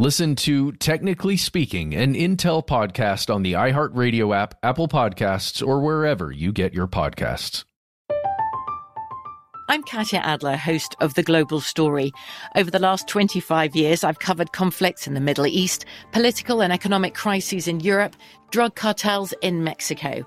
Listen to Technically Speaking, an Intel podcast on the iHeartRadio app, Apple Podcasts, or wherever you get your podcasts. I'm Katya Adler, host of The Global Story. Over the last 25 years, I've covered conflicts in the Middle East, political and economic crises in Europe, drug cartels in Mexico.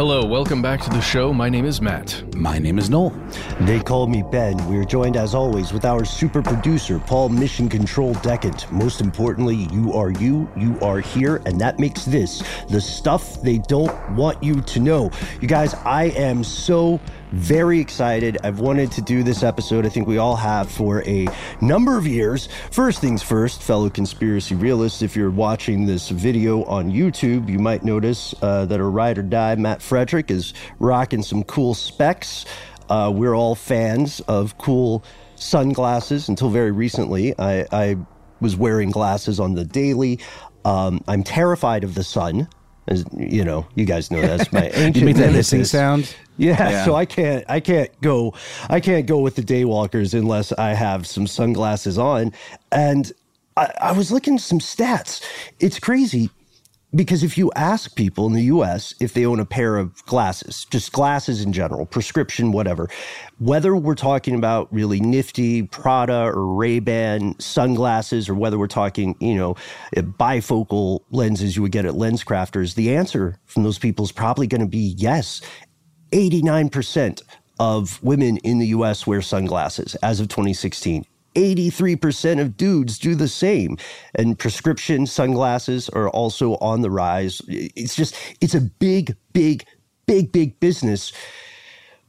Hello, welcome back to the show. My name is Matt. My name is Noel. They call me Ben. We're joined as always with our super producer, Paul Mission Control Decant. Most importantly, you are you, you are here, and that makes this the stuff they don't want you to know. You guys, I am so very excited. I've wanted to do this episode. I think we all have for a number of years. First things first, fellow conspiracy realists, if you're watching this video on YouTube, you might notice uh, that our ride or die, Matt Frederick, is rocking some cool specs. Uh, we're all fans of cool sunglasses until very recently. I, I was wearing glasses on the daily. Um, I'm terrified of the sun. As, you know, you guys know that's my ancient You make that hissing sound? Yeah, Yeah. so I can't I can't go I can't go with the daywalkers unless I have some sunglasses on. And I, I was looking at some stats. It's crazy because if you ask people in the US if they own a pair of glasses, just glasses in general, prescription, whatever, whether we're talking about really nifty Prada or Ray-Ban sunglasses or whether we're talking, you know, uh, bifocal lenses you would get at lens crafters, the answer from those people is probably going to be yes. 89% of women in the US wear sunglasses as of 2016. 83% of dudes do the same. And prescription sunglasses are also on the rise. It's just, it's a big, big, big, big business.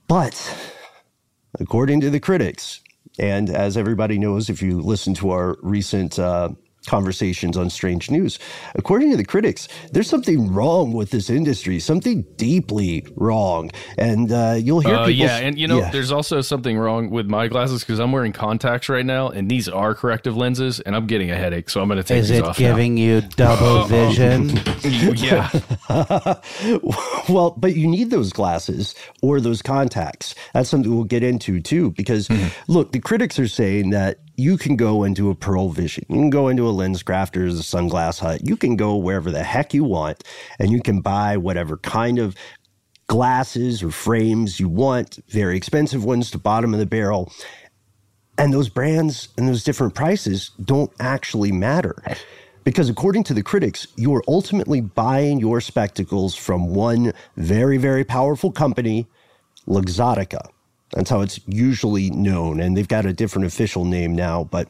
But according to the critics, and as everybody knows, if you listen to our recent uh, conversations on strange news, according to the critics, there's something wrong with this industry, something deeply wrong. And uh, you'll hear Uh, people. yeah, and you know, Yeah. there's also something wrong with my glasses because I'm wearing contacts right now, and these are corrective lenses, and I'm getting a headache, so I'm going to take Is these it off giving you double vision? yeah, well, but you need those glasses or those contacts. That's something we'll get into too, because look, the critics are saying that you can go into a Pearle Vision, you can go into a Lens Crafters, a Sunglass Hut, you can go wherever the heck you want, and you can buy whatever kind of glasses or frames you want, very expensive ones to bottom of the barrel. And those brands and those different prices don't actually matter. Because according to the critics, you're ultimately buying your spectacles from one very, very powerful company, Luxottica. That's how it's usually known. And they've got a different official name now, but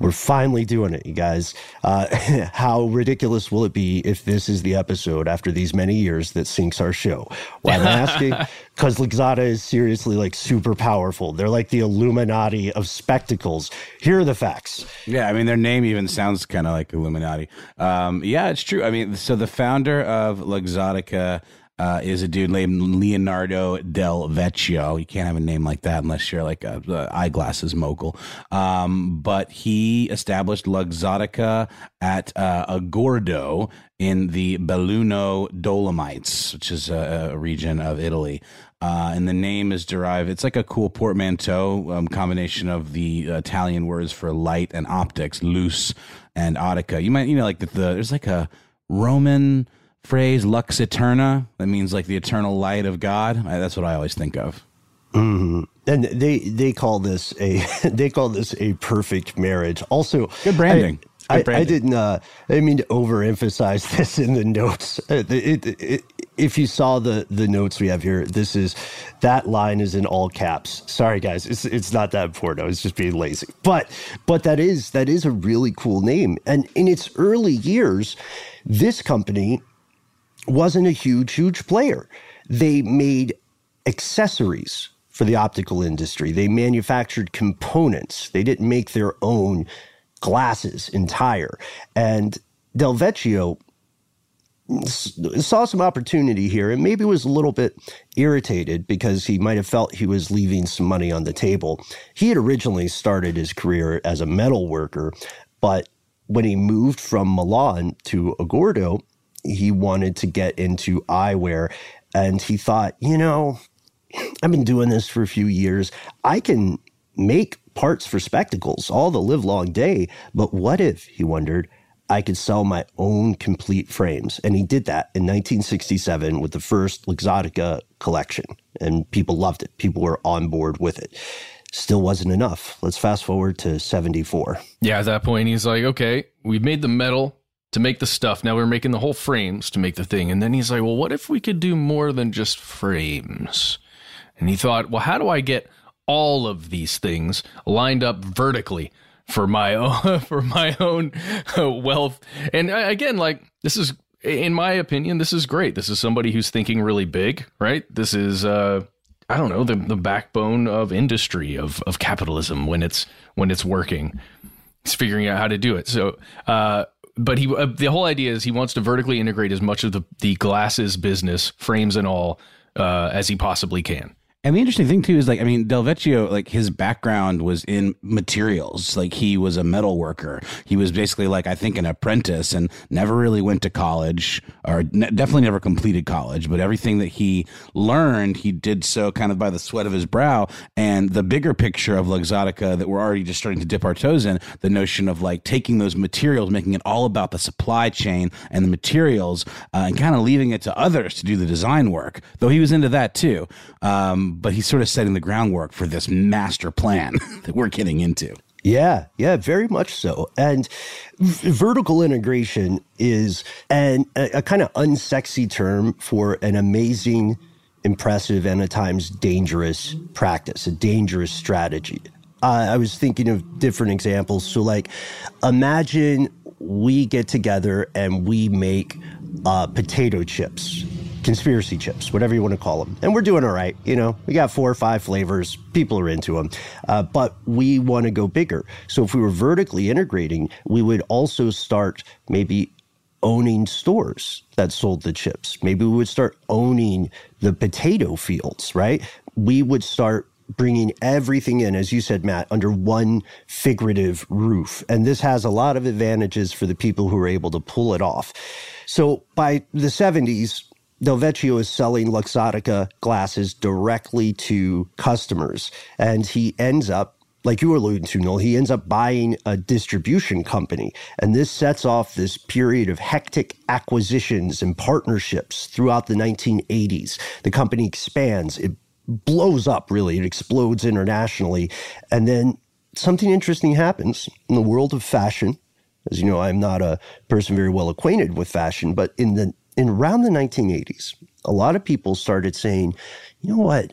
we're finally doing it, you guys. Uh, how ridiculous will it be if this is the episode after these many years that sinks our show? Why am I asking? Because Luxottica is seriously like super powerful. They're like the Illuminati of spectacles. Here are the facts. Yeah, I mean, their name even sounds kind of like Illuminati. Um, yeah, it's true. I mean, so the founder of Luxottica uh, is a dude named Leonardo Del Vecchio. You can't have a name like that unless you're like a, a eyeglasses mogul. Um, but he established Luxottica at uh, Agordo in the Belluno Dolomites, which is a, a region of Italy. Uh, and the name is derived. It's like a cool portmanteau um, combination of the Italian words for light and optics, lux and ottica. You might, you know, like the, the there's like a Roman phrase lux eterna that means like the eternal light of god that's what i always think of mm-hmm. and they they call this a they call this a perfect marriage also good branding I, I, I, didn't. Uh, I mean to overemphasize this in the notes. Uh, it, it, it, if you saw the the notes we have here, this is that line is in all caps. Sorry, guys, it's it's not that important. I was just being lazy. But but that is that is a really cool name. And in its early years, this company wasn't a huge, huge player. They made accessories for the optical industry. They manufactured components. They didn't make their own glasses entire. And Del Vecchio saw some opportunity here and maybe was a little bit irritated because he might have felt he was leaving some money on the table. He had originally started his career as a metal worker, but when he moved from Milan to Agordo, he wanted to get into eyewear and he thought, you know, I've been doing this for a few years. I can make parts for spectacles all the live long day. But what if, he wondered, I could sell my own complete frames? And he did that in 1967 with the first Luxottica collection. And people loved it. People were on board with it. Still wasn't enough. Let's fast forward to 74. Yeah, at that point, he's like, okay, we've made the metal to make the stuff. Now we're making the whole frames to make the thing. And then he's like, well, what if we could do more than just frames? And he thought, well, how do I get all of these things lined up vertically for my own, for my own uh, wealth? And again, like this is, in my opinion, this is great. This is somebody who's thinking really big, right? This is, uh, I don't know, the, the backbone of industry, of, of capitalism when it's, when it's working. He's figuring out how to do it. So, uh, but he uh, the whole idea is he wants to vertically integrate as much of the the glasses business, frames and all, uh, as he possibly can. And the interesting thing too is like I mean Del Vecchio like his background was in materials. Like he was a metal worker. He was basically like I think an apprentice and never really went to college or ne- definitely never completed college. But everything that he learned he did so kind of by the sweat of his brow. And the bigger picture of Luxottica that we're already just starting to dip our toes in the notion of like taking those materials making it all about the supply chain and the materials uh, and kind of leaving it to others to do the design work. Though he was into that too. Um, but he's sort of setting the groundwork for this master plan that we're getting into. Yeah, yeah, very much so. And v- vertical integration is an, a, a kind of unsexy term for an amazing, impressive, and at times dangerous practice, a dangerous strategy. Uh, I was thinking of different examples. So, like, imagine we get together and we make uh, potato chips conspiracy chips, whatever you want to call them. And we're doing all right. You know, we got four or five flavors. People are into them. Uh, but we want to go bigger. So if we were vertically integrating, we would also start maybe owning stores that sold the chips. Maybe we would start owning the potato fields, right? We would start bringing everything in, as you said, Matt, under one figurative roof. And this has a lot of advantages for the people who are able to pull it off. So by the 70s, Del Vecchio is selling Luxottica glasses directly to customers. And he ends up, like you were alluding to, Noel, he ends up buying a distribution company. And this sets off this period of hectic acquisitions and partnerships throughout the 1980s. The company expands, it blows up, really, it explodes internationally. And then something interesting happens in the world of fashion. As you know, I'm not a person very well acquainted with fashion, but in the in around the 1980s, a lot of people started saying, you know what,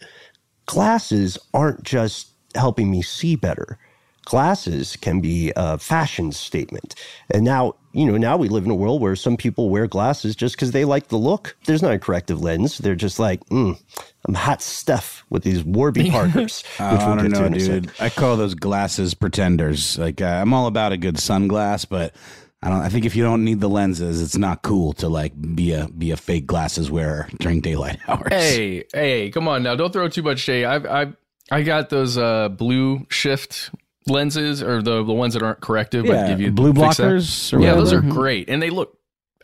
glasses aren't just helping me see better. Glasses can be a fashion statement. And now, you know, now we live in a world where some people wear glasses just because they like the look. There's not a corrective lens. They're just like, mm, I'm hot stuff with these Warby Parkers. Oh, I don't know, dude. I call those glasses pretenders. Like uh, I'm all about a good sunglass, but I don't. I think if you don't need the lenses, it's not cool to like be a be a fake glasses wearer during daylight hours. Hey, hey, come on now! Don't throw too much shade. I've I I got those uh, blue shift lenses or the the ones that aren't corrective Yeah, but give you blue fix that. blockers or Yeah, those are great, and they look.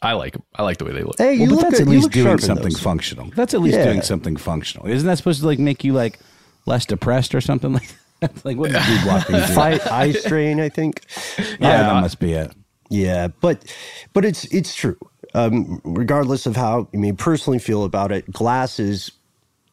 I like 'em. I like the way they look. Hey, you Well, but look that's good- at least doing something those. functional. That's at least Yeah. doing something functional. Isn't that supposed to like make you like less depressed or something like that? like what does blue blocking do? Fight eye strain, I think. yeah, that must be it. Yeah, but but it's it's true. Um, regardless of how you may personally feel about it, glasses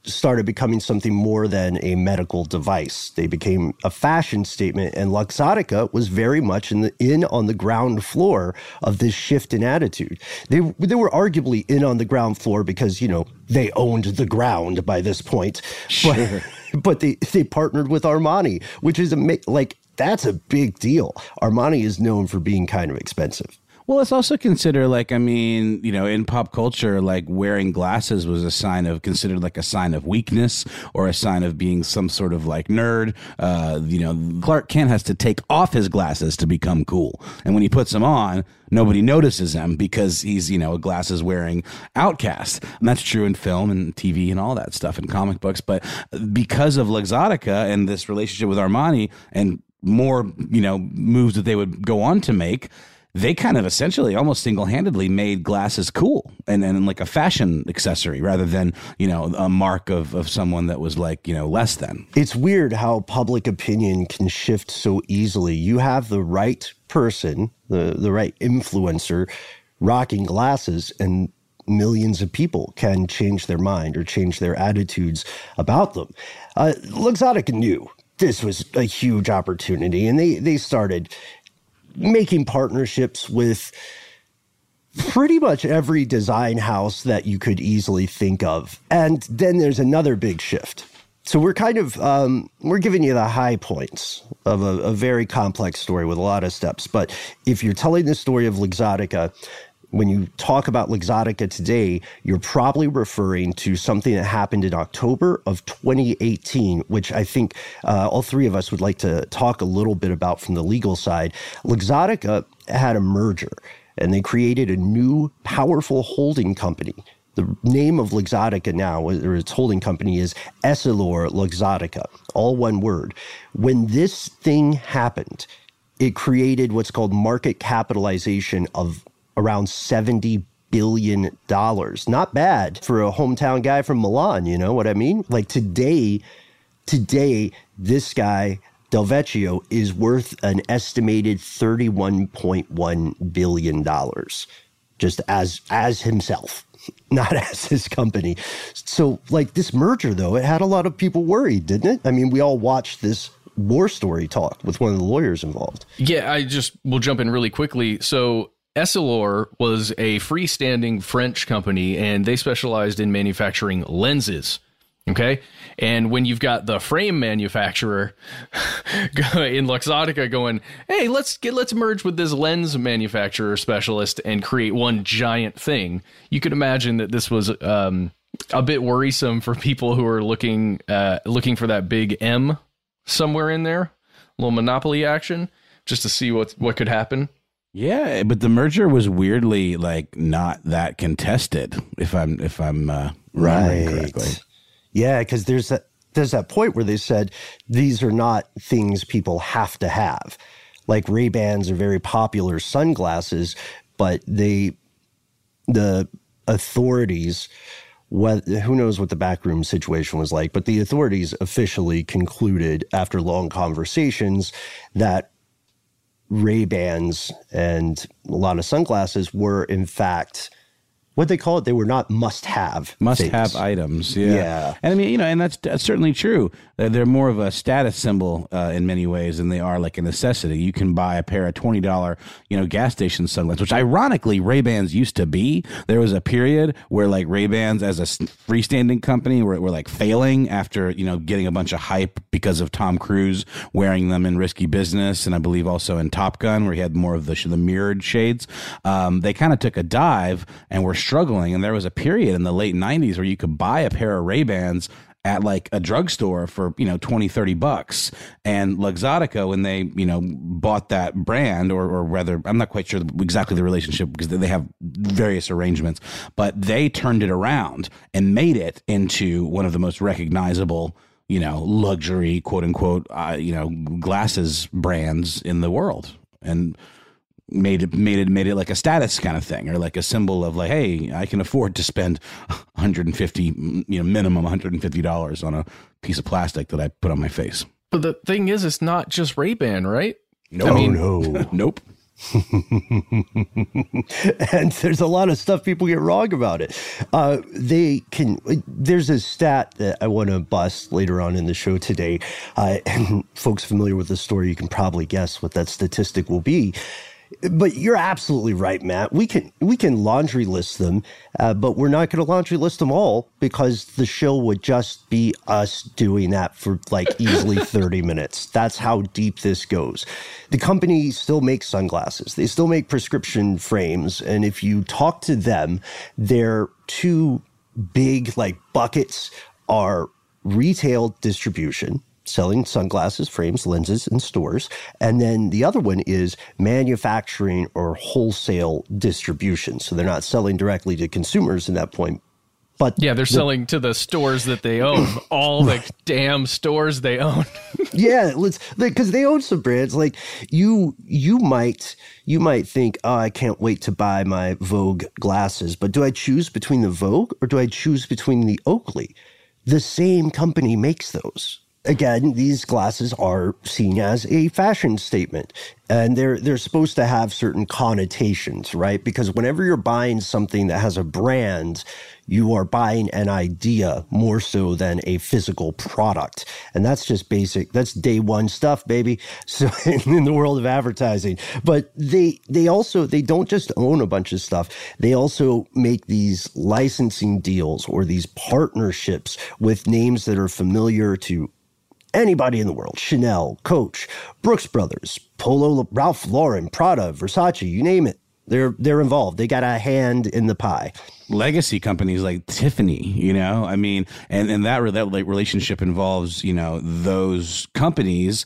started becoming something more than a medical device. They became a fashion statement, and Luxottica was very much in the in on the ground floor of this shift in attitude. They they were arguably in on the ground floor because you know they owned the ground by this point. But, but they they partnered with Armani, which is a like that's a big deal. Armani is known for being kind of expensive. Well, let's also consider, like, I mean, you know, in pop culture, like wearing glasses was a sign of considered like a sign of weakness or a sign of being some sort of like nerd. Uh, you know, Clark Kent has to take off his glasses to become cool, and when he puts them on, nobody notices him because he's you know a glasses wearing outcast. And that's true in film and TV and all that stuff and comic books. But because of Luxottica and this relationship with Armani and more, you know, moves that they would go on to make they kind of essentially almost single-handedly made glasses cool and, and like a fashion accessory rather than you know a mark of, of someone that was like you know less than It's weird how public opinion can shift so easily. You have the right person, the, the right influencer rocking glasses, and millions of people can change their mind or change their attitudes about them. Uh, Luxottica knew this was a huge opportunity, and they, they started making partnerships with pretty much every design house that you could easily think of. And then there's another big shift. So we're kind of um, we're giving you the high points of a, a very complex story with a lot of steps. But if you're telling the story of Luxottica, when you talk about Luxottica today, you're probably referring to something that happened in October of 2018, which I think uh, all three of us would like to talk a little bit about from the legal side. Luxottica had a merger and they created a new powerful holding company. The name of Luxottica now, or its holding company, is Essilor Luxottica, all one word. When this thing happened, it created what's called market capitalization of around 70 billion dollars. Not bad for a hometown guy from Milan, you know what I mean? Like today, today, this guy, Del Vecchio, is worth an estimated $31.1 billion just as as himself, not as his company. So like this merger though, it had a lot of people worried, didn't it? I mean, we all watched this war story talk with one of the lawyers involved. Yeah, I just will jump in really quickly. So Essilor was a freestanding French company, and they specialized in manufacturing lenses. Okay, and when you've got the frame manufacturer in Luxottica going, "Hey, let's get let's merge with this lens manufacturer specialist and create one giant thing," you could imagine that this was um, a bit worrisome for people who are looking uh, looking for that big M somewhere in there, a little monopoly action, just to see what what could happen. Yeah but the merger was weirdly like not that contested if i'm if i'm uh remembering correctly Yeah, because there's that there's that point where they said these are not things people have to have. Like Ray Bans are very popular sunglasses, but they the authorities what, who knows what the backroom situation was like, but the authorities officially concluded after long conversations that Ray Bans and a lot of sunglasses were in fact what they call it. They were not must have must have items. Yeah. Yeah. And I mean, you know, and that's, that's certainly true. They're, they're more of a status symbol uh, in many ways than they are like a necessity. You can buy a pair of $20, you know, gas station sunglasses, which ironically Ray-Bans used to be. There was a period where like Ray-Bans as a freestanding company were, were like failing after, you know, getting a bunch of hype because of Tom Cruise wearing them in Risky Business. And I believe also in Top Gun where he had more of the, the mirrored shades. Um, they kind of took a dive and were struggling. And there was a period in the late 90s where you could buy a pair of Ray-Bans at like a drugstore for you know 20 30 bucks and luxottica when they you know bought that brand or, or rather i'm not quite sure exactly the relationship because they have various arrangements but they turned it around and made it into one of the most recognizable you know luxury quote unquote uh, you know glasses brands in the world and made it made it made it like a status kind of thing or like a symbol of like hey i can afford to spend 150 you know minimum 150 dollars on a piece of plastic that i put on my face But the thing is, it's not just Ray Ban, right? no I mean- no. nope and there's a lot of stuff people get wrong about it. Uh, they can. There's a stat that I want to bust later on in the show today, uh, and folks familiar with the story, you can probably guess what that statistic will be. But you're absolutely right, Matt. We can we can laundry list them, uh, but we're not going to laundry list them all because the show would just be us doing that for like easily 30 minutes. That's how deep this goes. The company still makes sunglasses. They still make prescription frames, and if you talk to them, their two big like buckets are retail distribution selling sunglasses, frames, lenses in stores. And then the other one is manufacturing or wholesale distribution. So they're not selling directly to consumers at that point. But Yeah, they're selling to the stores that they own, all the damn stores they own. yeah, let's because they own some brands. Like you, you might you might think, oh, I can't wait to buy my Vogue glasses. But do I choose between the Vogue or do I choose between the Oakley? The same company makes those. Again, these glasses are seen as a fashion statement, and they're they're supposed to have certain connotations, right? Because whenever you're buying something that has a brand, you are buying an idea more so than a physical product. And that's just basic. That's day one stuff, baby. So in the world of advertising, but they, they also, they don't just own a bunch of stuff. They also make these licensing deals or these partnerships with names that are familiar to anybody in the world Chanel, Coach, Brooks Brothers, Polo, Ralph Lauren, Prada, Versace, you name it. They're, they're involved. They got a hand in the pie. legacy companies like Tiffany, you know, I mean, and, and that, that relationship involves, you know, those companies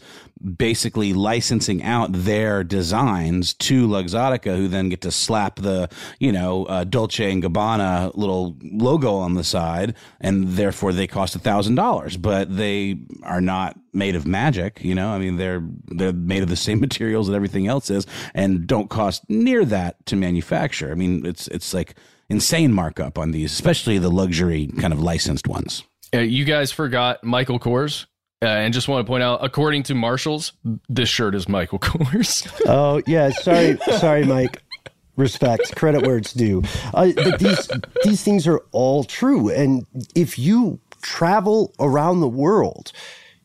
basically licensing out their designs to Luxottica, who then get to slap the, you know, uh, Dolce and Gabbana little logo on the side, and therefore they cost a thousand dollars, but they are not made of magic, you know. I mean, they're they're made of the same materials that everything else is, and don't cost near that to manufacture. I mean, it's it's like insane markup on these, especially the luxury kind of licensed ones. Uh, you guys forgot Michael Kors. Uh, and just want to point out, according to Marshalls, this shirt is Michael Kors. Oh yeah, sorry, sorry, Mike. Respect, credit where it's due. Uh, but these these things are all true, and if you travel around the world,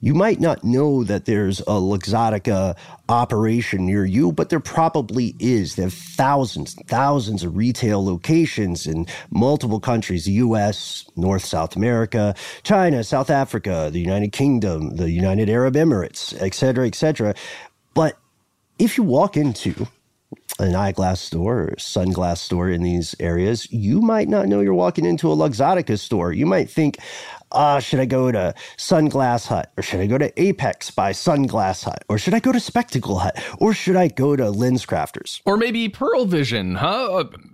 you might not know that there's a Luxottica operation near you, but there probably is. They have thousands, thousands of retail locations in multiple countries: the U.S., North, South America, China, South Africa, the United Kingdom, the United Arab Emirates, et cetera, et cetera. But if you walk into an eyeglass store or sunglass store in these areas, you might not know you're walking into a Luxottica store. You might think, ah, should I go to Sunglass Hut? Or should I go to Apex by Sunglass Hut? Or should I go to Spectacle Hut? Or should I go to Lens Crafters? or maybe Pearle Vision, huh?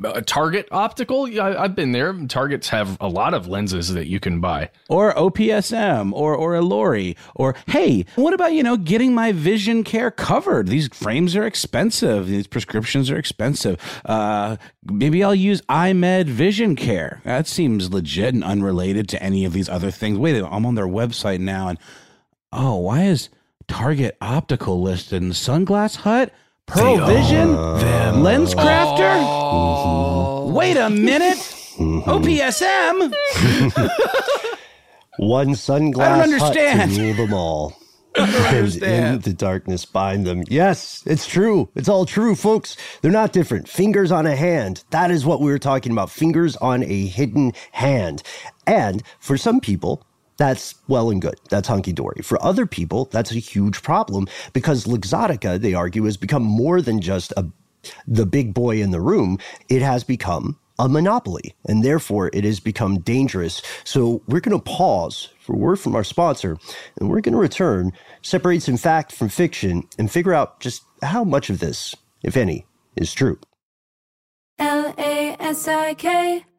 Uh, uh, Target Optical. I, I've been there. Targets have a lot of lenses that you can buy. or OPSM or or Ilori or hey, what about you know getting my vision care covered? These frames are expensive. These prescriptions are expensive. Uh, maybe I'll use EyeMed Vision Care. That seems legit and unrelated to any of these other things. Wait, I'm on their website now, and oh, why is Target Optical listed in Sunglass Hut? Pearle Vision, Lens Crafter. Mm-hmm. Wait a minute. Mm-hmm. OPSM? One sunglass I don't hut to rule them all. and in the darkness bind them. Yes, it's true. It's all true, folks. They're not different. Fingers on a hand. That is what we were talking about. Fingers on a hidden hand. And for some people, that's well and good. That's hunky dory. For other people, that's a huge problem because Luxottica, they argue, has become more than just a the big boy in the room. It has become a monopoly, and therefore it has become dangerous. So we're going to pause for word from our sponsor, and we're going to return, separate some fact from fiction, and figure out just how much of this, if any, is true. L A S I K,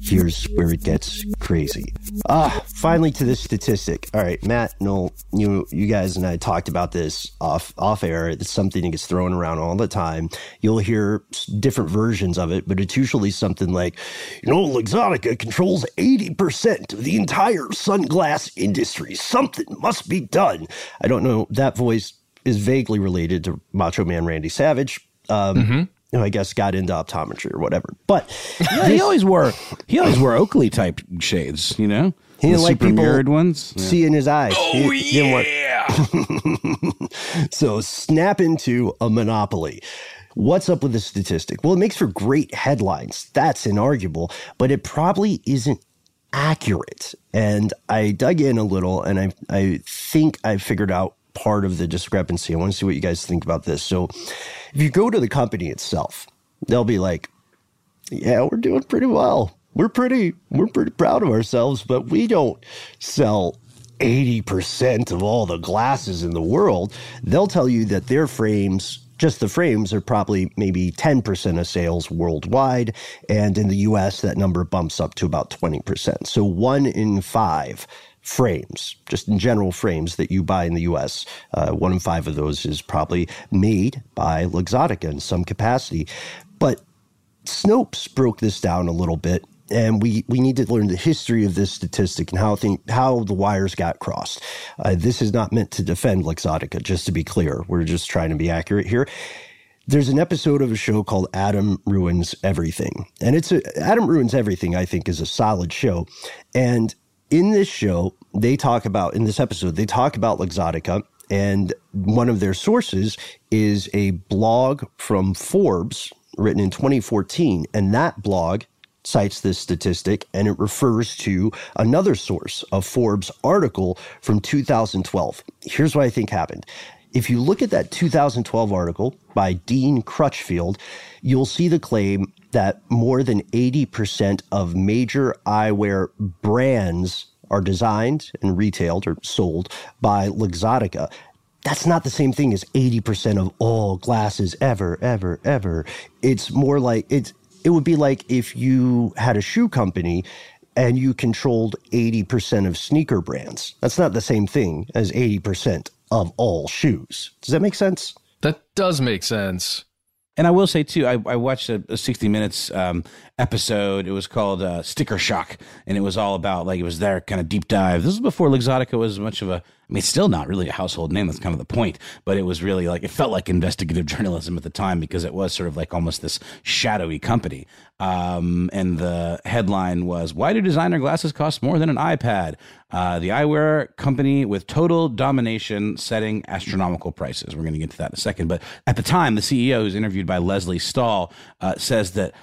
Here's where it gets crazy. Ah, finally to this statistic. All right, Matt, Noel, you you guys and I talked about this off off air. It's something that gets thrown around all the time. You'll hear different versions of it, but it's usually something like, you know, Luxottica controls 80% of the entire sunglass industry. Something must be done. I don't know. That voice is vaguely related to Macho Man Randy Savage. Um, who I guess got into optometry or whatever. But Yeah, he always wore he always wore Oakley type shades, you know, He the didn't like super people mirrored ones. Yeah. see in his eyes. Oh, He- he want- so snap into a monopoly. What's up with the statistic? Well, it makes for great headlines. That's inarguable, but it probably isn't accurate. And I dug in a little and I, I think I figured out part of the discrepancy. I want to see what you guys think about this. So if you go to the company itself, they'll be like, yeah, we're doing pretty well. We're pretty, we're pretty proud of ourselves, but we don't sell 80% of all the glasses in the world. They'll tell you that their frames just the frames are probably maybe 10% of sales worldwide. And in the US, that number bumps up to about 20%. So one in five frames, just in general frames that you buy in the US, uh, one in five of those is probably made by Luxottica in some capacity. But Snopes broke this down a little bit and we we need to learn the history of this statistic and how think how the wires got crossed. Uh, this is not meant to defend Luxottica, just to be clear. We're just trying to be accurate here. There's an episode of a show called Adam Ruins Everything, and it's a, Adam Ruins Everything. I think is a solid show, and in this show they talk about in this episode they talk about Luxottica. And one of their sources is a blog from Forbes written in 2014. And that blog cites this statistic and it refers to another source, a Forbes article from 2012. Here's what I think happened. If you look at that 2012 article by Dean Crutchfield, you'll see the claim that more than 80% of major eyewear brands are designed and retailed or sold by Luxottica. That's not the same thing as 80% of all glasses ever, ever, ever. It's more like it's it would be like if you had a shoe company and you controlled 80% of sneaker brands. That's not the same thing as 80% of all shoes. Does that make sense? That does make sense. And I will say too, I, I watched a, a, 60 Minutes um, episode. It was called uh, Sticker Shock, and it was all about like it was their kind of deep dive. This is before Luxottica was much of a. I mean, it's still not really a household name. That's kind of the point. But it was really like it felt like investigative journalism at the time because it was sort of like almost this shadowy company. Um, and the headline was, "Why do designer glasses cost more than an iPad?" Uh, the eyewear company with total domination setting astronomical prices. We're going to get to that in a second. But at the time, the CEO, who's interviewed by Lesley Stahl, uh, says that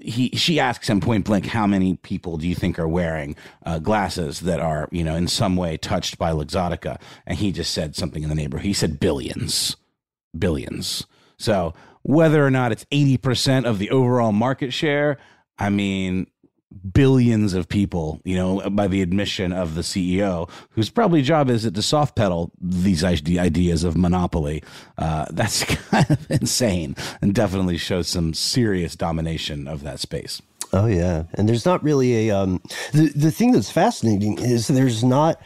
he she asks him point blank how many people do you think are wearing uh, glasses that are you know in some way touched by Luxottica? And he just said something in the neighborhood. He said billions. Billions. So whether or not it's 80% of the overall market share I mean billions of people, you know, by the admission of the CEO, whose probably job is it to soft pedal these ideas of monopoly. Uh, that's kind of insane and definitely shows some serious domination of that space. Oh yeah, and there's not really a um, the the thing that's fascinating is there's not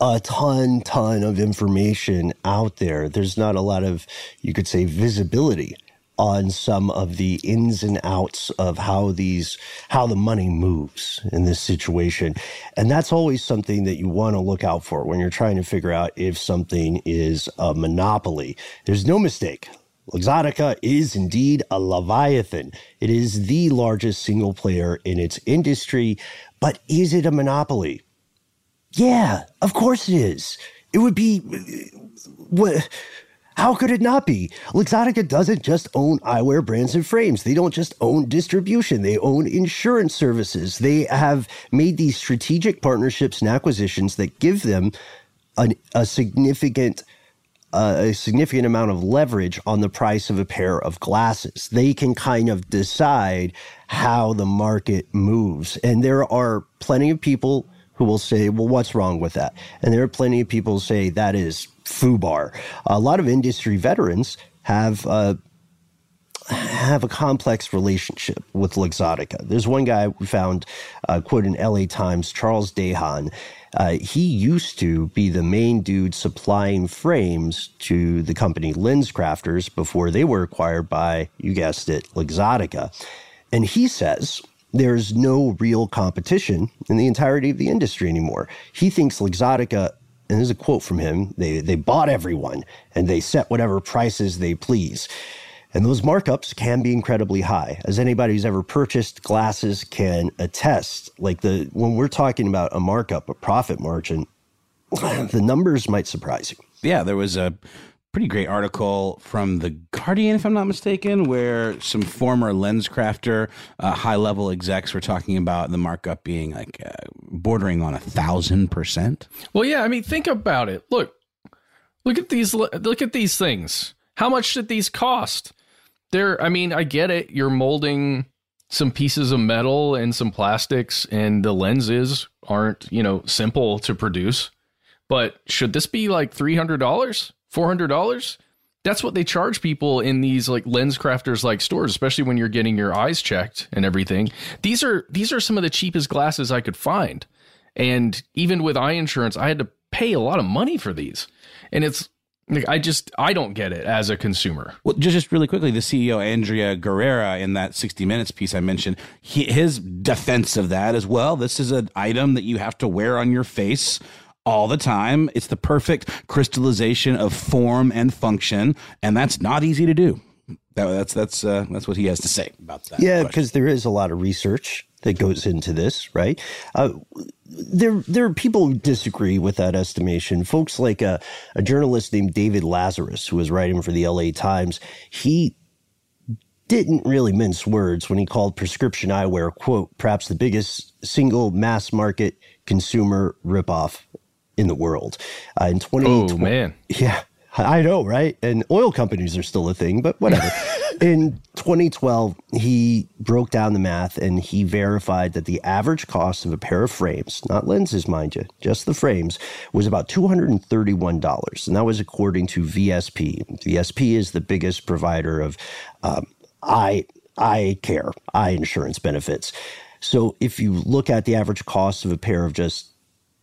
a ton ton of information out there. There's not a lot of you could say visibility on some of the ins and outs of how these how the money moves in this situation and that's always something that you want to look out for when you're trying to figure out if something is a monopoly there's no mistake Luxottica is indeed a leviathan. It is the largest single player in its industry, but is it a monopoly? Yeah, of course it is. It would be uh, what how could it not be? Luxottica doesn't just own eyewear brands and frames. They don't just own distribution. They own insurance services. They have made these strategic partnerships and acquisitions that give them an, a significant uh, a significant amount of leverage on the price of a pair of glasses. They can kind of decide how the market moves. And there are plenty of people who will say, well, what's wrong with that? And there are plenty of people who say that is FUBAR. A lot of industry veterans have uh, have a complex relationship with Luxottica. There's one guy we found, uh, quote in LA Times, Charles Dahan. Uh, he used to be the main dude supplying frames to the company LensCrafters before they were acquired by, you guessed it, Luxottica. And he says there's no real competition in the entirety of the industry anymore. He thinks Luxottica and there's a quote from him they, they bought everyone and they set whatever prices they please. And those markups can be incredibly high, as anybody who's ever purchased glasses can attest. Like the when we're talking about a markup, a profit margin, the numbers might surprise you. Yeah, there was a pretty great article from the Guardian, if I'm not mistaken, where some former LensCrafter uh, high level execs were talking about the markup being like uh, bordering on a thousand percent. Well, yeah, I mean, think about it. Look, look at these. Look at these things. How much did these cost? They're. I mean, I get it. You're molding some pieces of metal and some plastics, and the lenses aren't, you know, simple to produce. But should this be like three hundred dollars, four hundred dollars? That's what they charge people in these like LensCrafters like stores, especially when you're getting your eyes checked and everything. These are these are some of the cheapest glasses I could find. And even with eye insurance, I had to pay a lot of money for these. And it's like, I just I don't get it as a consumer. Well, just just really quickly, the CEO Andrea Guerra in that 60 Minutes piece I mentioned, he, his defense of that as well. This is an item that you have to wear on your face all the time. It's the perfect crystallization of form and function, and that's not easy to do. That, that's that's uh, that's what he has to say about that. Yeah, because there is a lot of research that goes into this, right? Uh, there, there are people who disagree with that estimation. Folks like a, a journalist named David Lazarus, who was writing for the LA Times, he didn't really mince words when he called prescription eyewear, quote, perhaps the biggest single mass market consumer ripoff in the world. Uh, in 2020, oh, man. Yeah. I know, right? And oil companies are still a thing, but whatever. in 2012, he broke down the math and he verified that the average cost of a pair of frames, not lenses, mind you, just the frames, was about $231. And that was according to VSP. VSP is the biggest provider of um, eye, eye care, eye insurance benefits. So if you look at the average cost of a pair of just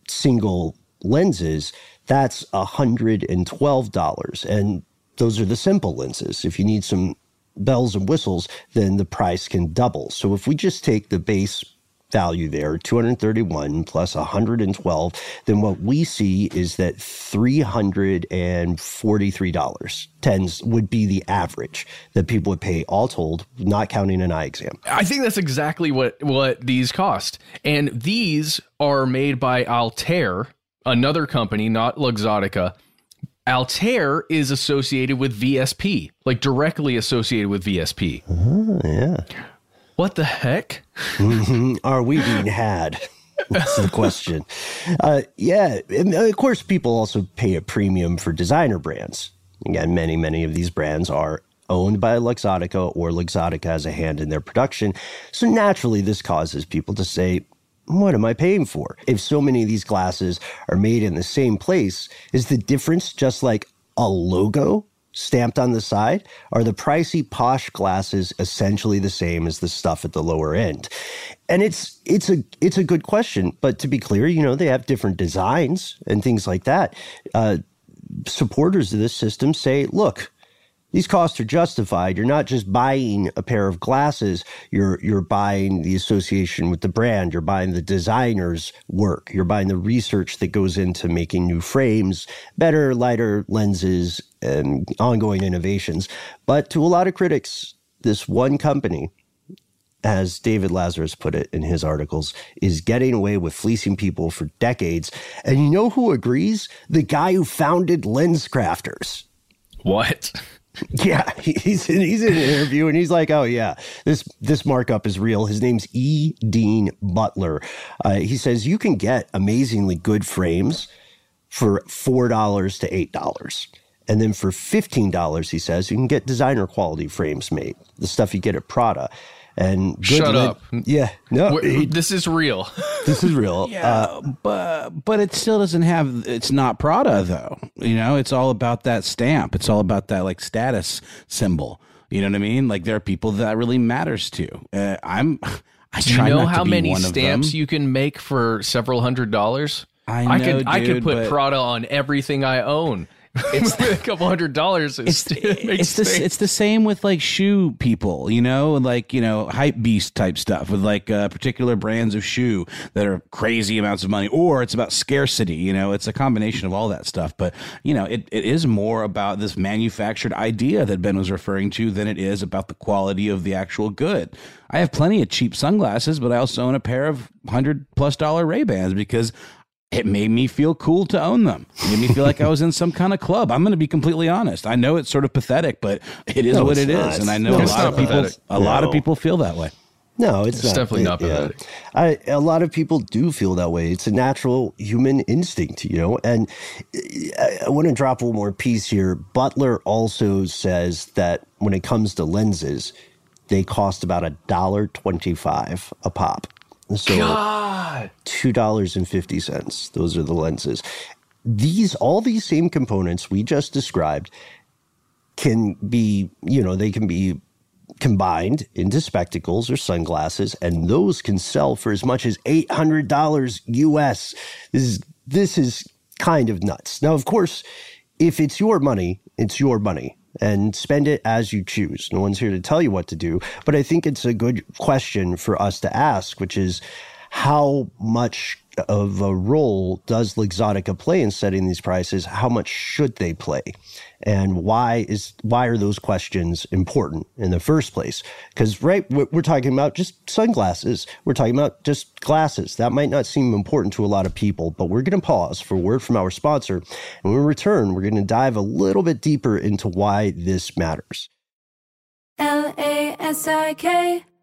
single lenses, that's $112. And those are the simple lenses. If you need some bells and whistles, then the price can double. So if we just take the base value there, 231 plus 112, then what we see is that $343 tens would be the average that people would pay all told, not counting an eye exam. I think that's exactly what what these cost. And these are made by Altair, another company, not Luxottica. Altair is associated with VSP, like directly associated with VSP. Oh, yeah. What the heck? mm-hmm. Are we being had? That's the question. Uh, yeah, and of course, people also pay a premium for designer brands. Again, many, many of these brands are owned by Luxottica or Luxottica has a hand in their production. So naturally, this causes people to say, what am I paying for? If so many of these glasses are made in the same place, is the difference just like a logo stamped on the side? Are the pricey posh glasses essentially the same as the stuff at the lower end? And it's it's a it's a good question, but to be clear, you know they have different designs and things like that. Uh, supporters of this system say, look, these costs are justified. You're not just buying a pair of glasses. You're you're buying the association with the brand. You're buying the designer's work. You're buying the research that goes into making new frames, better, lighter lenses, and ongoing innovations. But to a lot of critics, this one company, as David Lazarus put it in his articles, is getting away with fleecing people for decades. And you know who agrees? The guy who founded LensCrafters. What? Yeah, he's in, he's in an interview and he's like, "Oh yeah, this this markup is real." His name's E. Dean Butler. Uh, he says you can get amazingly good frames for four dollars to eight dollars, and then for fifteen dollars, he says you can get designer quality frames made, the stuff you get at Prada. And shut up. Yeah, no, he, this is real. this is real. Yeah, uh, but but it still doesn't have. It's not Prada though. You know, it's all about that stamp. It's all about that like status symbol. You know what I mean? Like there are people that really matters to. Uh, I'm. I Do you know how many stamps you can make for several hundred dollars? I know, I could dude, I could put but- Prada on everything I own. It's a couple hundred dollars. it's it's the it's the same with like shoe people, you know, like you know hype beast type stuff with like uh, particular brands of shoe that are crazy amounts of money, or it's about scarcity. You know, it's a combination of all that stuff. But you know, it, it is more about this manufactured idea that Ben was referring to than it is about the quality of the actual good. I have plenty of cheap sunglasses, but I also own a pair of hundred plus dollar Ray Bans because it made me feel cool to own them. It made me feel like I was in some kind of club. I'm going to be completely honest. I know it's sort of pathetic, but it is No, what it's it is, not. and I know No, a lot of people. pathetic. A lot of people feel that way. No, it's, It's not, definitely it- not yeah. pathetic. I, a lot of people do feel that way. It's a natural human instinct, you know. And uh, I, I want to drop one more piece here. Butler also says that when it comes to lenses, they cost about a dollar twenty-five a pop. So God. two dollars and fifty cents. Those are the lenses. These all these same components we just described can be, you know, they can be combined into spectacles or sunglasses, and those can sell for as much as eight hundred dollars US. This is this is kind of nuts. Now, of course, if it's your money, it's your money. And spend it as you choose. No one's here to tell you what to do. But I think it's a good question for us to ask, which is how much of a role does Luxottica play in setting these prices? How much should they play? And why is why are those questions important in the first place? Because right, we're talking about just sunglasses. We're talking about just glasses. That might not seem important to a lot of people, but we're going to pause for a word from our sponsor, and when we return, we're going to dive a little bit deeper into why this matters. L A S I K,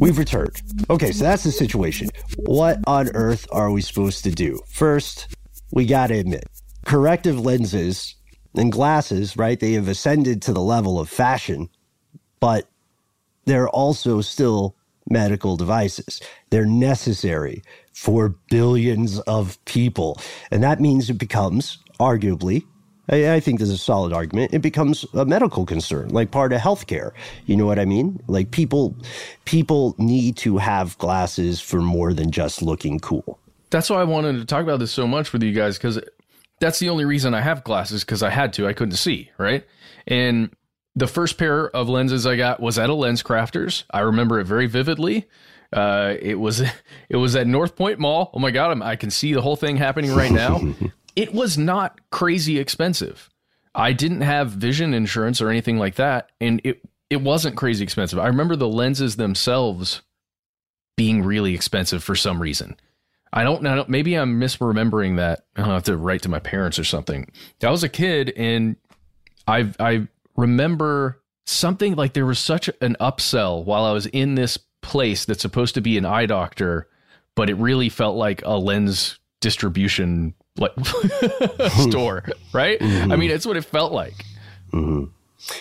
We've returned. Okay, so that's the situation. What on earth are we supposed to do? First, we got to admit, corrective lenses and glasses, right? They have ascended to the level of fashion, but they're also still medical devices. They're necessary for billions of people. And that means it becomes, arguably, I, I think there's a solid argument, it becomes a medical concern, like part of healthcare. You know what I mean? Like people people need to have glasses for more than just looking cool. That's why I wanted to talk about this so much with you guys because that's the only reason I have glasses because I had to. I couldn't see, right? And the first pair of lenses I got was at a LensCrafters. I remember it very vividly. Uh, it was it was at North Point Mall. Oh my god, I'm, I can see the whole thing happening right now. it was not crazy expensive. I didn't have vision insurance or anything like that, and it it wasn't crazy expensive. I remember the lenses themselves being really expensive for some reason. I don't know. Maybe I'm misremembering that. I'll have to write to my parents or something. I was a kid, and I I remember something like there was such an upsell while I was in this place that's supposed to be an eye doctor, but it really felt like a lens distribution like store, right? Mm-hmm. I mean, it's what it felt like. Mm-hmm.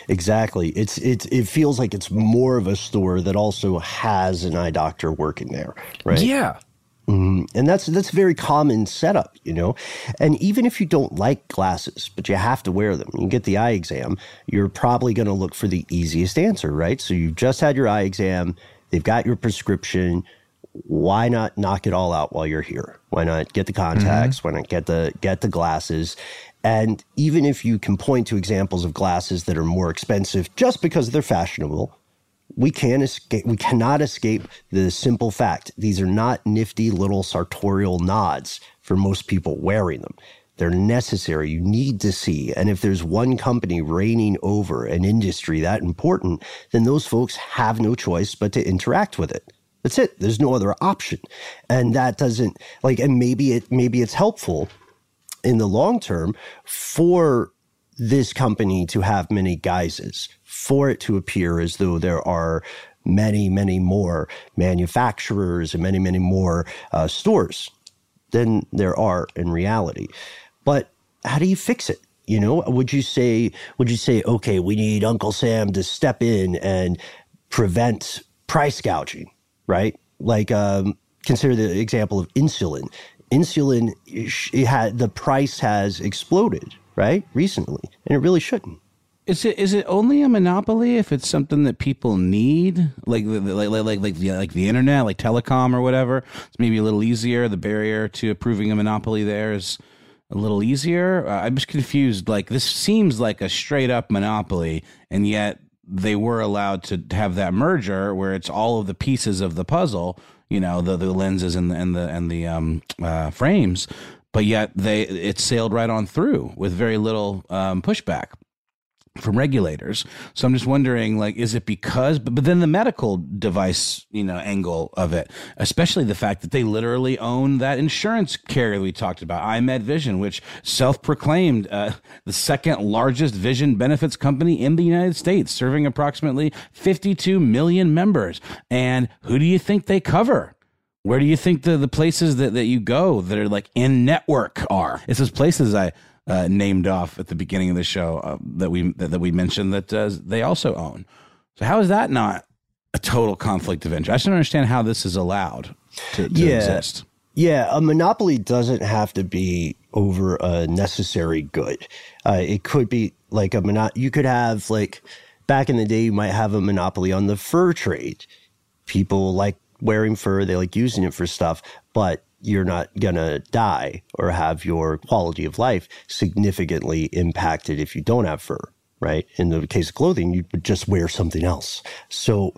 Exactly. It's it it feels like it's more of a store that also has an eye doctor working there, right? Yeah. Mm, and that's that's a very common setup, you know. And even if you don't like glasses, but you have to wear them, you get the eye exam, you're probably going to look for the easiest answer, right? So you've just had your eye exam, they've got your prescription. Why not knock it all out while you're here? Why not get the contacts? Mm-hmm. Why not get the get the glasses? And even if you can point to examples of glasses that are more expensive just because they're fashionable, we can escape we cannot escape the simple fact these are not nifty little sartorial nods for most people wearing them they're necessary you need to see and if there's one company reigning over an industry that important then those folks have no choice but to interact with it that's it there's no other option and that doesn't like and maybe it maybe it's helpful in the long term for this company to have many guises for it to appear as though there are many, many more manufacturers and many, many more uh, stores than there are in reality. But how do you fix it? You know, would you say, would you say, okay, we need Uncle Sam to step in and prevent price gouging, right? Like, um, consider the example of insulin. Insulin, it had the price has exploded, right, recently, and it really shouldn't. Is it is it only a monopoly if it's something that people need, like like like like like the, like the internet, like telecom or whatever? It's maybe a little easier. The barrier to approving a monopoly there is a little easier. Uh, I'm just confused. Like this seems like a straight up monopoly, and yet they were allowed to have that merger where it's all of the pieces of the puzzle. You know, the the lenses and the and the and the um, uh, frames, but yet they it sailed right on through with very little um, pushback from regulators. So I'm just wondering, like, is it because, but, but then the medical device, you know, angle of it, especially the fact that they literally own that insurance carrier we talked about, EyeMed Vision, which self-proclaimed uh, the second largest vision benefits company in the United States, serving approximately 52 million members. And who do you think they cover? Where do you think the, the places that, that you go that are like in network are? It's those places I uh, named off at the beginning of the show uh, that we that, that, we mentioned that uh, they also own. So how is that not a total conflict of interest? I just don't understand how this is allowed to, to yeah. exist. Yeah, a monopoly doesn't have to be over a necessary good. Uh, it could be like a mono. You could have like back in the day, you might have a monopoly on the fur trade. People like wearing fur; they like using it for stuff, but you're not going to die or have your quality of life significantly impacted if you don't have fur, right? In the case of clothing, you would just wear something else. So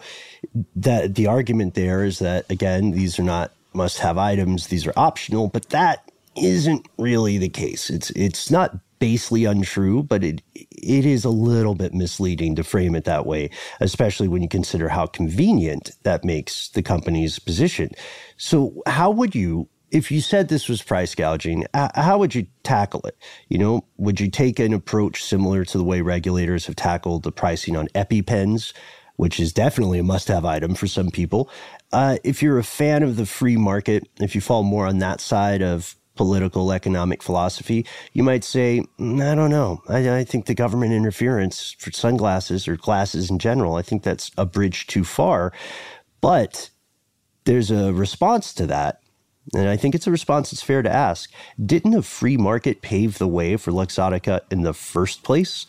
that the argument there is that again, these are not must have items, these are optional, but that isn't really the case. It's it's not basely untrue, but it it is a little bit misleading to frame it that way, especially when you consider how convenient that makes the company's position. So, how would you if you said this was price gouging, how would you tackle it? You know, would you take an approach similar to the way regulators have tackled the pricing on EpiPens, which is definitely a must have item for some people? Uh, if you're a fan of the free market, if you fall more on that side of political economic philosophy, you might say, mm, I don't know. I, I think the government interference for sunglasses or glasses in general, I think that's a bridge too far. But there's a response to that And I think it's a response it's fair to ask. Didn't a free market pave the way for Luxottica in the first place?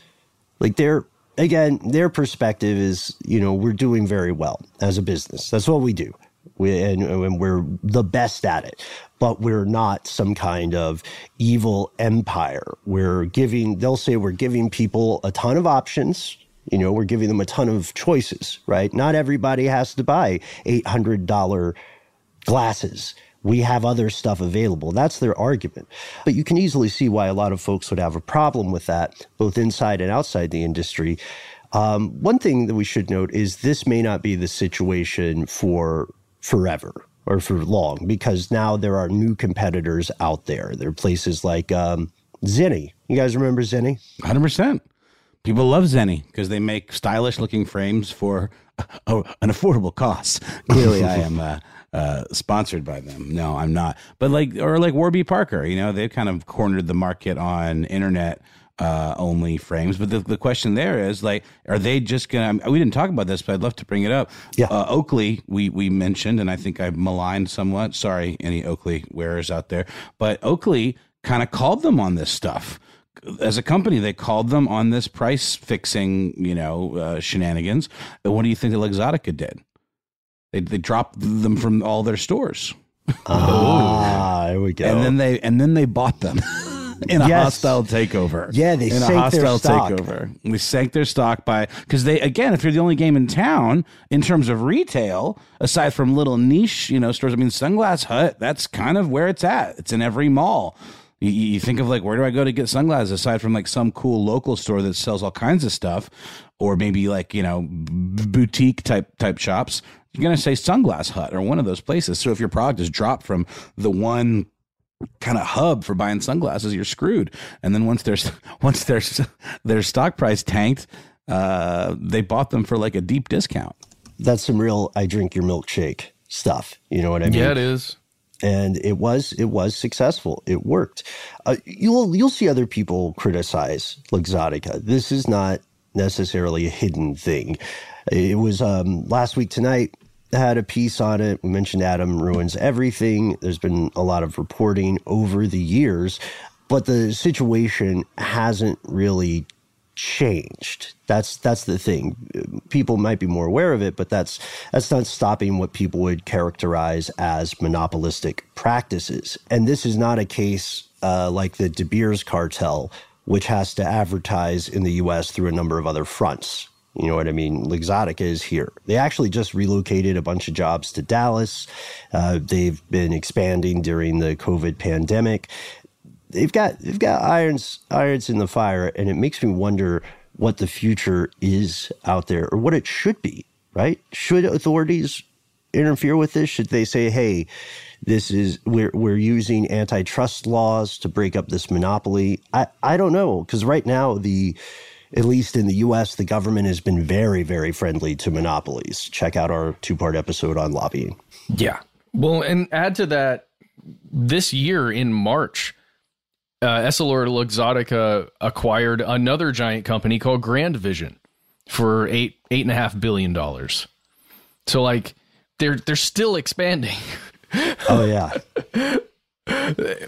Like their again, their perspective is, you know, we're doing very well as a business. That's what we do. We, and, and we're the best at it, but we're not some kind of evil empire. We're giving, they'll say we're giving people a ton of options. You know, we're giving them a ton of choices, right? Not everybody has to buy $800 glasses we have other stuff available. That's their argument. But you can easily see why a lot of folks would have a problem with that, both inside and outside the industry. Um, one thing that we should note is this may not be the situation for forever or for long because now there are new competitors out there. There are places like um, Zenni. You guys remember Zenni? 100%. People love Zenni because they make stylish looking frames for a, an affordable cost. Clearly, I am uh, uh, sponsored by them. No, I'm not. But like, or like Warby Parker, you know, they've kind of cornered the market on internet uh, only frames. But the, the question there is like, are they just gonna? We didn't talk about this, but I'd love to bring it up. Yeah, uh, Oakley, we we mentioned, and I think I've maligned somewhat. Sorry, any Oakley wearers out there, but Oakley kind of called them on this stuff as a company, they called them on this price fixing, you know, uh, shenanigans. What do you think the Luxottica did? They they dropped them from all their stores. Ah, there we go. And then they and then they bought them. in a Yes. hostile takeover. Yeah, they in a sank their hostile takeover. We sank their stock by because they again, if you're the only game in town in terms of retail, aside from little niche, you know, stores. I mean, Sunglass Hut. That's kind of where it's at. It's in every mall. You, you think of like where do I go to get sunglasses aside from like some cool local store that sells all kinds of stuff, or maybe like you know b- boutique type type shops. You're gonna say Sunglass Hut or one of those places. So if your product is dropped from the one kind of hub for buying sunglasses, you're screwed. And then once there's once there's their stock price tanked, uh, they bought them for like a deep discount. That's some real I drink your milkshake stuff. You know what I mean? Yeah, it is. and it was it was successful. It worked. Uh, you'll you'll see other people criticize Luxottica. This is not necessarily a hidden thing. It was um, last week tonight. Had a piece on it. We mentioned Adam ruins everything. There's been a lot of reporting over the years, but the situation hasn't really changed. That's that's the thing. People might be more aware of it, but that's that's not stopping what people would characterize as monopolistic practices. And this is not a case uh, like the De Beers cartel, which has to advertise in the U.S. through a number of other fronts. You know what I mean? Luxottica is here. They actually just relocated a bunch of jobs to Dallas. Uh, they've been expanding during the COVID pandemic they've got they've got irons irons in the fire, and it makes me wonder what the future is out there, or what it should be. Right? Should authorities interfere with this? Should they say, "Hey, this is we're we're using antitrust laws to break up this monopoly"? I I don't know because right now the at least in the US, the government has been very, very friendly to monopolies. Check out our two part episode on lobbying. Yeah. Well, and add to that, this year in March, uh, EssilorLuxottica acquired another giant company called GrandVision for eight eight and a half billion dollars. So like they're they're still expanding. Oh yeah.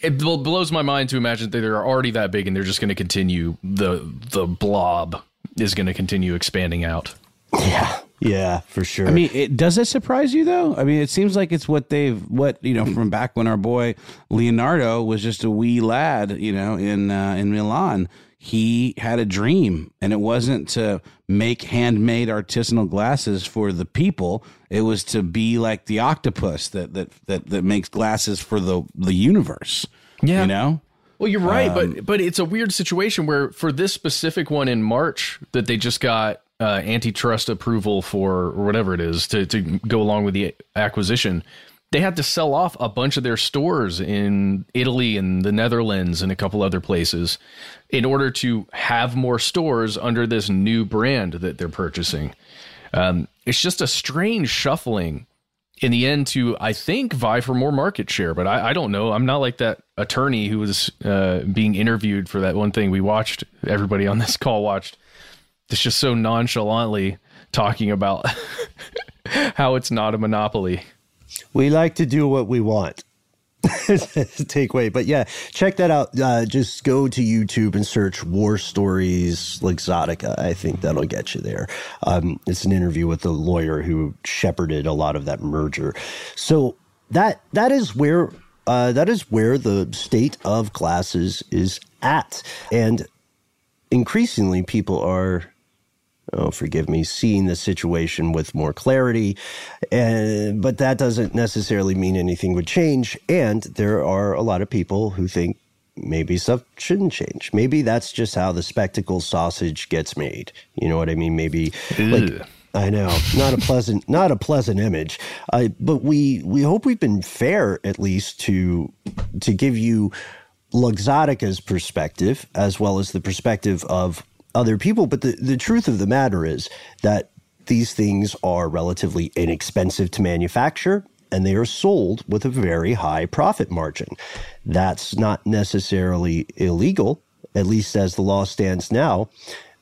it bl- blows my mind to imagine that they're already that big and they're just going to continue the the blob is going to continue expanding out. Yeah. Yeah, for sure. I mean, it, does it surprise you though? I mean, it seems like it's what they've what you know from back when our boy Leonardo was just a wee lad, you know, in uh, in Milan. He had a dream, and it wasn't to make handmade artisanal glasses for the people. It was to be like the octopus that that that, that makes glasses for the the universe. Yeah. you know. Well, you're right, Um, but but it's a weird situation where for this specific one in March that they just got uh, antitrust approval for or whatever it is to to go along with the acquisition. They had to sell off a bunch of their stores in Italy and the Netherlands and a couple other places in order to have more stores under this new brand that they're purchasing. Um, it's just a strange shuffling in the end to I think vie for more market share, but I, I don't know. I'm not like that attorney who was uh, being interviewed for that one thing we watched. Everybody on this call watched. It's just so nonchalantly talking about how it's not a monopoly. We like to do what we want. takeaway. But yeah, check that out. Uh, just go to YouTube and search War Stories Luxottica. I think that'll get you there. Um, it's an interview with the lawyer who shepherded a lot of that merger. So that that is where uh, that is where the state of classes is at, and increasingly people are oh, forgive me, seeing the situation with more clarity. And, but that doesn't necessarily mean anything would change. And there are a lot of people who think maybe stuff shouldn't change. Maybe that's just how the spectacle sausage gets made. You know what I mean? Maybe like. I know, not a pleasant, not a pleasant image. Uh, but we we hope we've been fair at least to to give you Luxottica's perspective as well as the perspective of other people. But the, the truth of the matter is that these things are relatively inexpensive to manufacture and they are sold with a very high profit margin. That's not necessarily illegal, at least as the law stands now.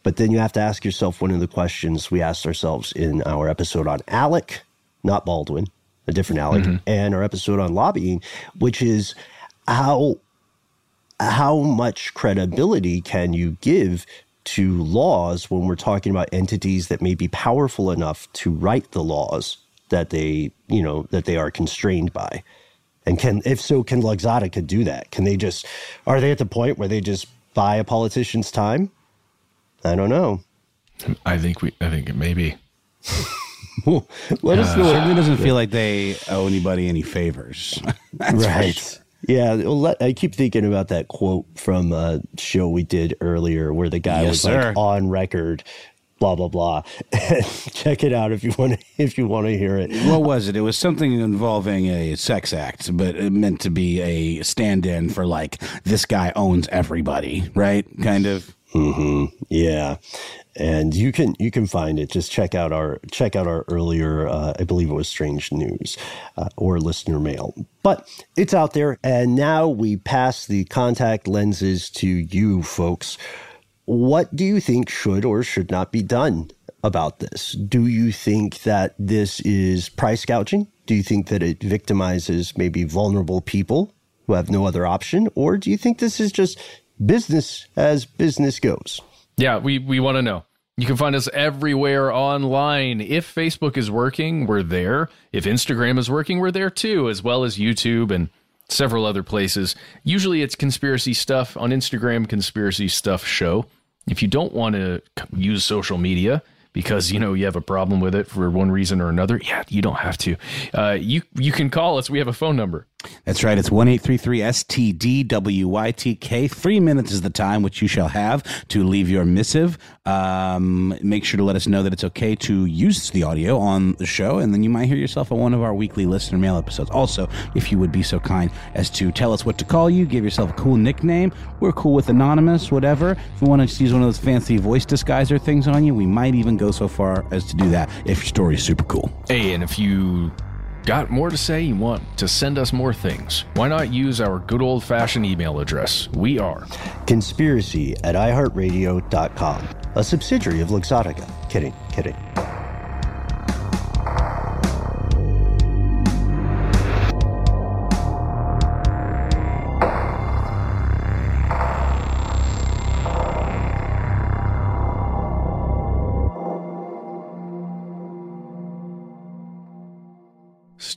But then you have to ask yourself one of the questions we asked ourselves in our episode on Alec, not Baldwin, a different Alec, mm-hmm. and our episode on lobbying, which is how how much credibility can you give to laws when we're talking about entities that may be powerful enough to write the laws that they, you know, that they are constrained by. And can, if so, can Luxottica do that? Can they just, are they at the point where they just buy a politician's time? I don't know. I think we, I think it may be. Let us uh, know. It certainly doesn't feel like they owe anybody any favors. right. Yeah, well, I keep thinking about that quote from uh, a show we did earlier where the guy yes, was sir. like on record blah blah blah. Check it out if you want to, if you want to hear it. What was it? It was something involving a sex act, but it meant to be a stand-in for like this guy owns everybody, right? Kind of. Hmm Yeah, and you can you can find it. Just check out our check out our earlier, uh, I believe it was Strange News uh, or listener mail, but it's out there. And now we pass the contact lenses to you folks. What do you think should or should not be done about this? Do you think that this is price gouging? Do you think that it victimizes maybe vulnerable people who have no other option, or do you think this is just business as business goes? Yeah, we, we want to know. You can find us everywhere online. If Facebook is working, we're there. If Instagram is working, we're there too, as well as YouTube and several other places. Usually it's conspiracy stuff on Instagram, conspiracy stuff show. If you don't want to use social media, because you know you have a problem with it for one reason or another, yeah, you don't have to. Uh, you you can call us. We have a phone number. That's right. It's one eight three three STDWYTK. Three minutes is the time which you shall have to leave your missive. Um, make sure to let us know that it's okay to use the audio on the show, and then you might hear yourself on one of our weekly listener mail episodes. Also, if you would be so kind as to tell us what to call you, give yourself a cool nickname. We're cool with anonymous, whatever. If you want to use one of those fancy voice disguiser things on you, we might even go so far as to do that if your story is super cool. Hey, and if you got more to say, you want to send us more things, why not use our good old fashioned email address? We are conspiracy at iheartradio.com, a subsidiary of Luxottica. Kidding, kidding.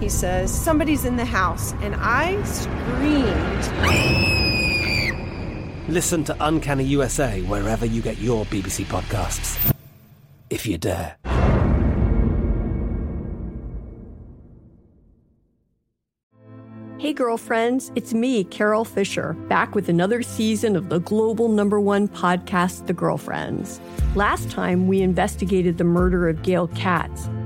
he says, Somebody's in the house. And I screamed. Listen to Uncanny USA wherever you get your BBC podcasts, if you dare. Hey, girlfriends, it's me, Carol Fisher, back with another season of the global number one podcast, The Girlfriends. Last time, we investigated the murder of Gail Katz